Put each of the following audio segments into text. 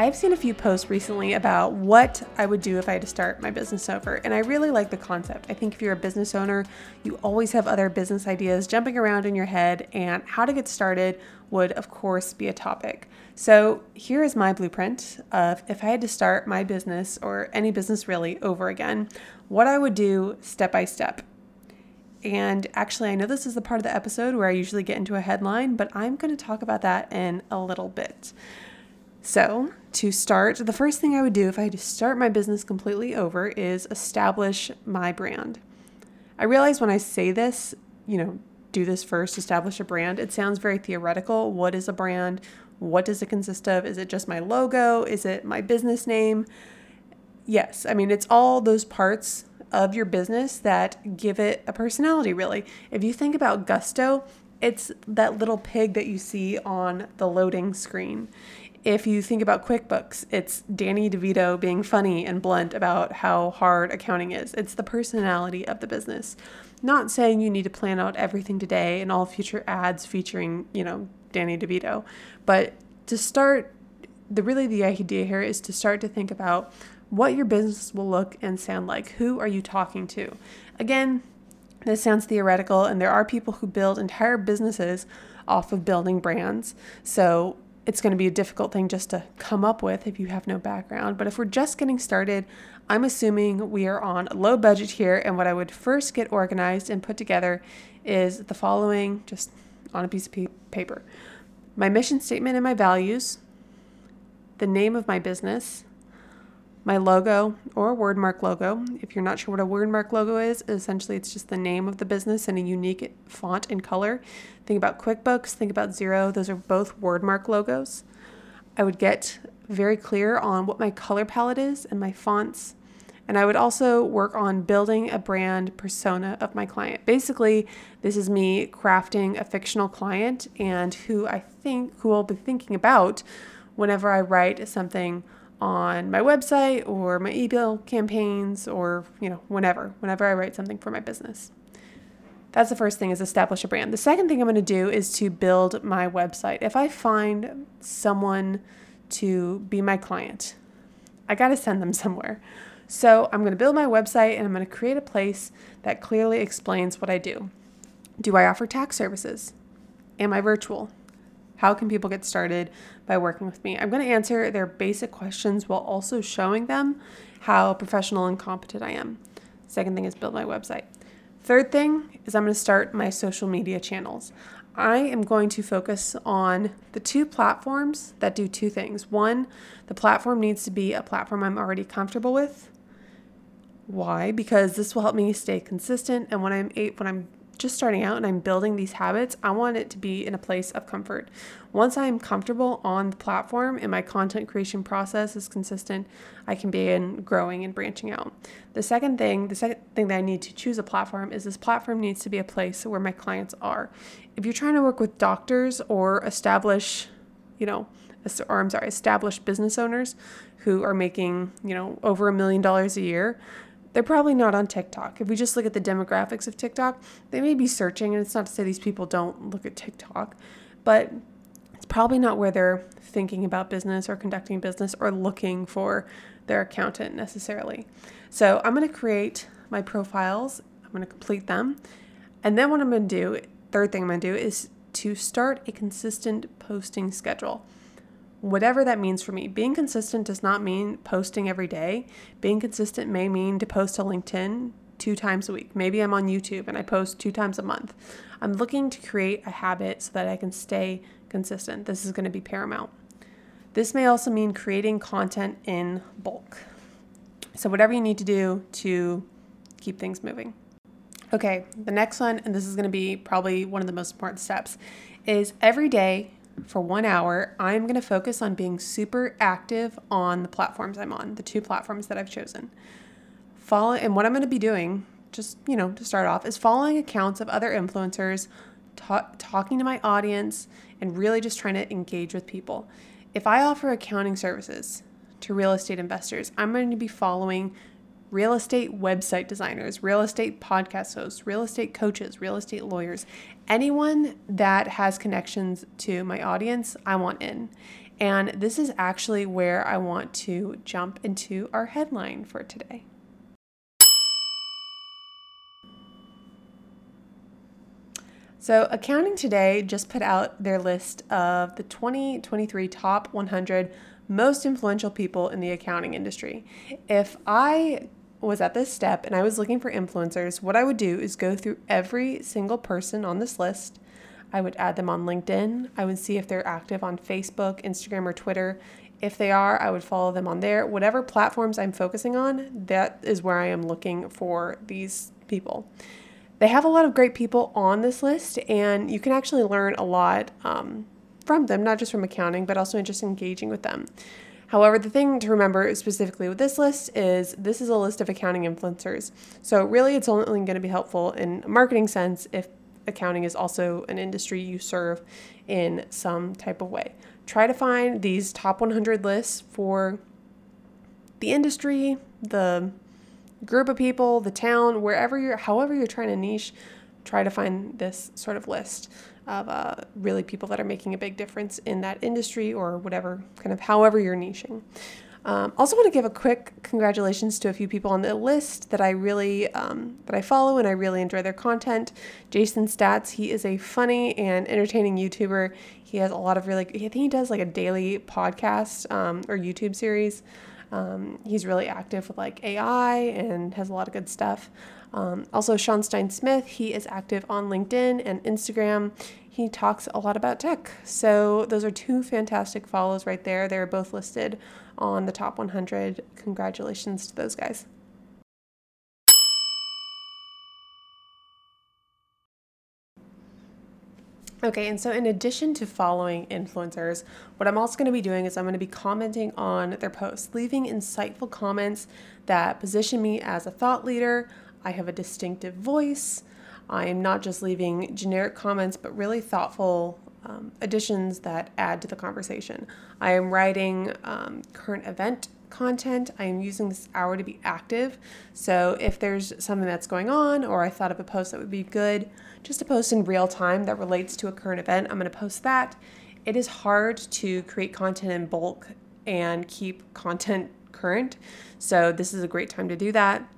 I've seen a few posts recently about what I would do if I had to start my business over, and I really like the concept. I think if you're a business owner, you always have other business ideas jumping around in your head, and how to get started would, of course, be a topic. So, here is my blueprint of if I had to start my business or any business really over again, what I would do step by step. And actually, I know this is the part of the episode where I usually get into a headline, but I'm going to talk about that in a little bit. So, to start, the first thing I would do if I had to start my business completely over is establish my brand. I realize when I say this, you know, do this first, establish a brand, it sounds very theoretical. What is a brand? What does it consist of? Is it just my logo? Is it my business name? Yes, I mean, it's all those parts of your business that give it a personality, really. If you think about Gusto, it's that little pig that you see on the loading screen if you think about QuickBooks, it's Danny DeVito being funny and blunt about how hard accounting is. It's the personality of the business. Not saying you need to plan out everything today and all future ads featuring, you know, Danny DeVito, but to start, the really the idea here is to start to think about what your business will look and sound like. Who are you talking to? Again, this sounds theoretical, and there are people who build entire businesses off of building brands. So it's going to be a difficult thing just to come up with if you have no background. But if we're just getting started, I'm assuming we are on a low budget here. And what I would first get organized and put together is the following just on a piece of paper my mission statement and my values, the name of my business, my logo or wordmark logo. If you're not sure what a wordmark logo is, essentially it's just the name of the business and a unique font and color. Think about QuickBooks, think about Xero. Those are both wordmark logos. I would get very clear on what my color palette is and my fonts. And I would also work on building a brand persona of my client. Basically, this is me crafting a fictional client and who I think, who I'll be thinking about whenever I write something on my website or my email campaigns or, you know, whenever, whenever I write something for my business. That's the first thing is establish a brand. The second thing I'm going to do is to build my website. If I find someone to be my client, I got to send them somewhere. So I'm going to build my website and I'm going to create a place that clearly explains what I do. Do I offer tax services? Am I virtual? How can people get started by working with me? I'm going to answer their basic questions while also showing them how professional and competent I am. Second thing is build my website. Third thing is I'm going to start my social media channels. I am going to focus on the two platforms that do two things. One, the platform needs to be a platform I'm already comfortable with. Why? Because this will help me stay consistent and when I'm eight, when I'm just starting out and I'm building these habits, I want it to be in a place of comfort. Once I'm comfortable on the platform and my content creation process is consistent, I can begin growing and branching out. The second thing, the second thing that I need to choose a platform is this platform needs to be a place where my clients are. If you're trying to work with doctors or establish, you know, or I'm sorry, established business owners who are making, you know, over a million dollars a year, they're probably not on TikTok. If we just look at the demographics of TikTok, they may be searching, and it's not to say these people don't look at TikTok, but it's probably not where they're thinking about business or conducting business or looking for their accountant necessarily. So I'm going to create my profiles, I'm going to complete them, and then what I'm going to do, third thing I'm going to do is to start a consistent posting schedule whatever that means for me. Being consistent does not mean posting every day. Being consistent may mean to post to LinkedIn two times a week. Maybe I'm on YouTube and I post two times a month. I'm looking to create a habit so that I can stay consistent. This is going to be paramount. This may also mean creating content in bulk. So, whatever you need to do to keep things moving. Okay, the next one, and this is going to be probably one of the most important steps, is every day for one hour, I'm going to focus on being super active on the platforms I'm on, the two platforms that I've chosen. Follow, and what I'm going to be doing, just, you know, to start off, is following accounts of other influencers, ta- talking to my audience, and really just trying to engage with people. If I offer accounting services to real estate investors, I'm going to be following real estate website designers, real estate podcast hosts, real estate coaches, real estate lawyers, anyone that has connections to my audience, I want in. And this is actually where I want to jump into our headline for today. So, Accounting Today just put out their list of the 2023 top 100 most influential people in the accounting industry. If I was at this step and I was looking for influencers, what I would do is go through every single person on this list. I would add them on LinkedIn. I would see if they're active on Facebook, Instagram, or Twitter. If they are, I would follow them on there. Whatever platforms I'm focusing on, that is where I am looking for these people. They have a lot of great people on this list, and you can actually learn a lot um, from them, not just from accounting, but also just engaging with them. However, the thing to remember specifically with this list is this is a list of accounting influencers. So, really, it's only going to be helpful in a marketing sense if accounting is also an industry you serve in some type of way. Try to find these top 100 lists for the industry, the group of people, the town, wherever you're, however you're trying to niche, try to find this sort of list of uh, really people that are making a big difference in that industry or whatever, kind of however you're niching. Um, also, want to give a quick congratulations to a few people on the list that I really um, that I follow and I really enjoy their content. Jason Staats, he is a funny and entertaining YouTuber. He has a lot of really, I think he does like a daily podcast um, or YouTube series. Um, he's really active with like AI and has a lot of good stuff. Um, also, Sean Stein Smith, he is active on LinkedIn and Instagram. He talks a lot about tech. So, those are two fantastic follows right there. They're both listed on the top 100. Congratulations to those guys. Okay, and so in addition to following influencers, what I'm also going to be doing is I'm going to be commenting on their posts, leaving insightful comments that position me as a thought leader. I have a distinctive voice. I am not just leaving generic comments, but really thoughtful um, additions that add to the conversation. I am writing um, current event content. I am using this hour to be active. So if there's something that's going on, or I thought of a post that would be good, just to post in real time that relates to a current event, I'm going to post that. It is hard to create content in bulk and keep content current. So this is a great time to do that.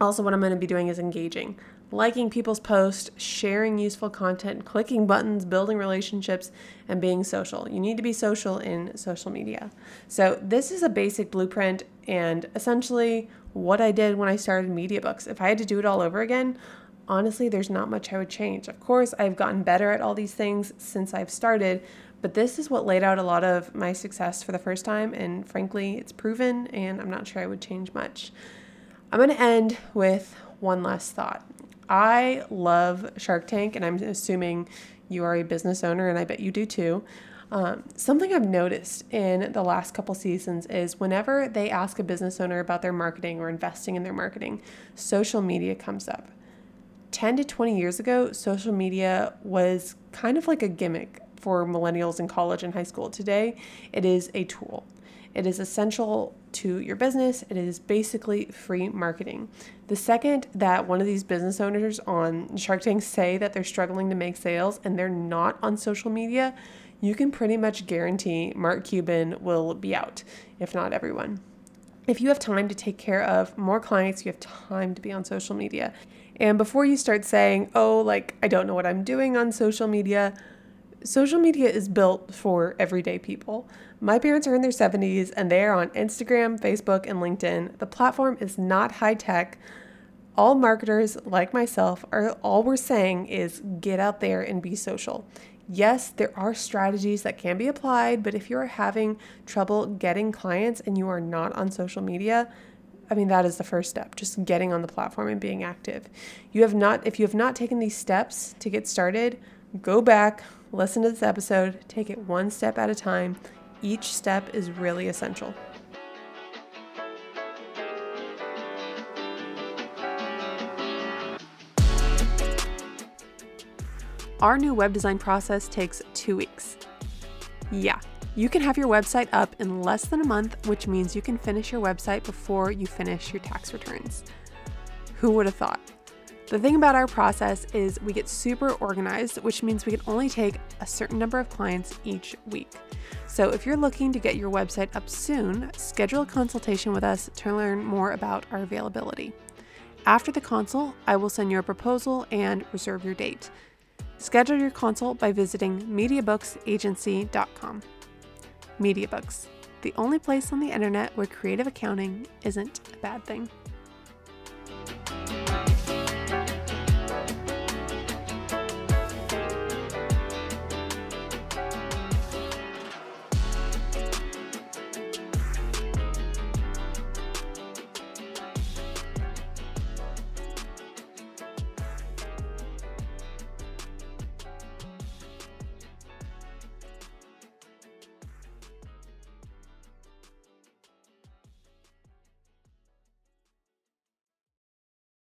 Also, what I'm going to be doing is engaging, liking people's posts, sharing useful content, clicking buttons, building relationships, and being social. You need to be social in social media. So, this is a basic blueprint and essentially what I did when I started Mediabooks. If I had to do it all over again, honestly, there's not much I would change. Of course, I've gotten better at all these things since I've started, but this is what laid out a lot of my success for the first time. And frankly, it's proven, and I'm not sure I would change much. I'm going to end with one last thought. I love Shark Tank, and I'm assuming you are a business owner, and I bet you do too. Um, something I've noticed in the last couple seasons is whenever they ask a business owner about their marketing or investing in their marketing, social media comes up. 10 to 20 years ago, social media was kind of like a gimmick for millennials in college and high school. Today, it is a tool. It is essential to your business. It is basically free marketing. The second that one of these business owners on Shark Tank say that they're struggling to make sales and they're not on social media, you can pretty much guarantee Mark Cuban will be out, if not everyone. If you have time to take care of more clients, you have time to be on social media. And before you start saying, oh, like, I don't know what I'm doing on social media, social media is built for everyday people. My parents are in their 70s and they are on Instagram, Facebook, and LinkedIn. The platform is not high tech. All marketers like myself are all we're saying is get out there and be social. Yes, there are strategies that can be applied, but if you're having trouble getting clients and you are not on social media, I mean that is the first step, just getting on the platform and being active. You have not if you have not taken these steps to get started, go back, Listen to this episode, take it one step at a time. Each step is really essential. Our new web design process takes two weeks. Yeah, you can have your website up in less than a month, which means you can finish your website before you finish your tax returns. Who would have thought? The thing about our process is we get super organized, which means we can only take a certain number of clients each week. So if you're looking to get your website up soon, schedule a consultation with us to learn more about our availability. After the consult, I will send you a proposal and reserve your date. Schedule your consult by visiting mediabooksagency.com. Mediabooks, the only place on the internet where creative accounting isn't a bad thing.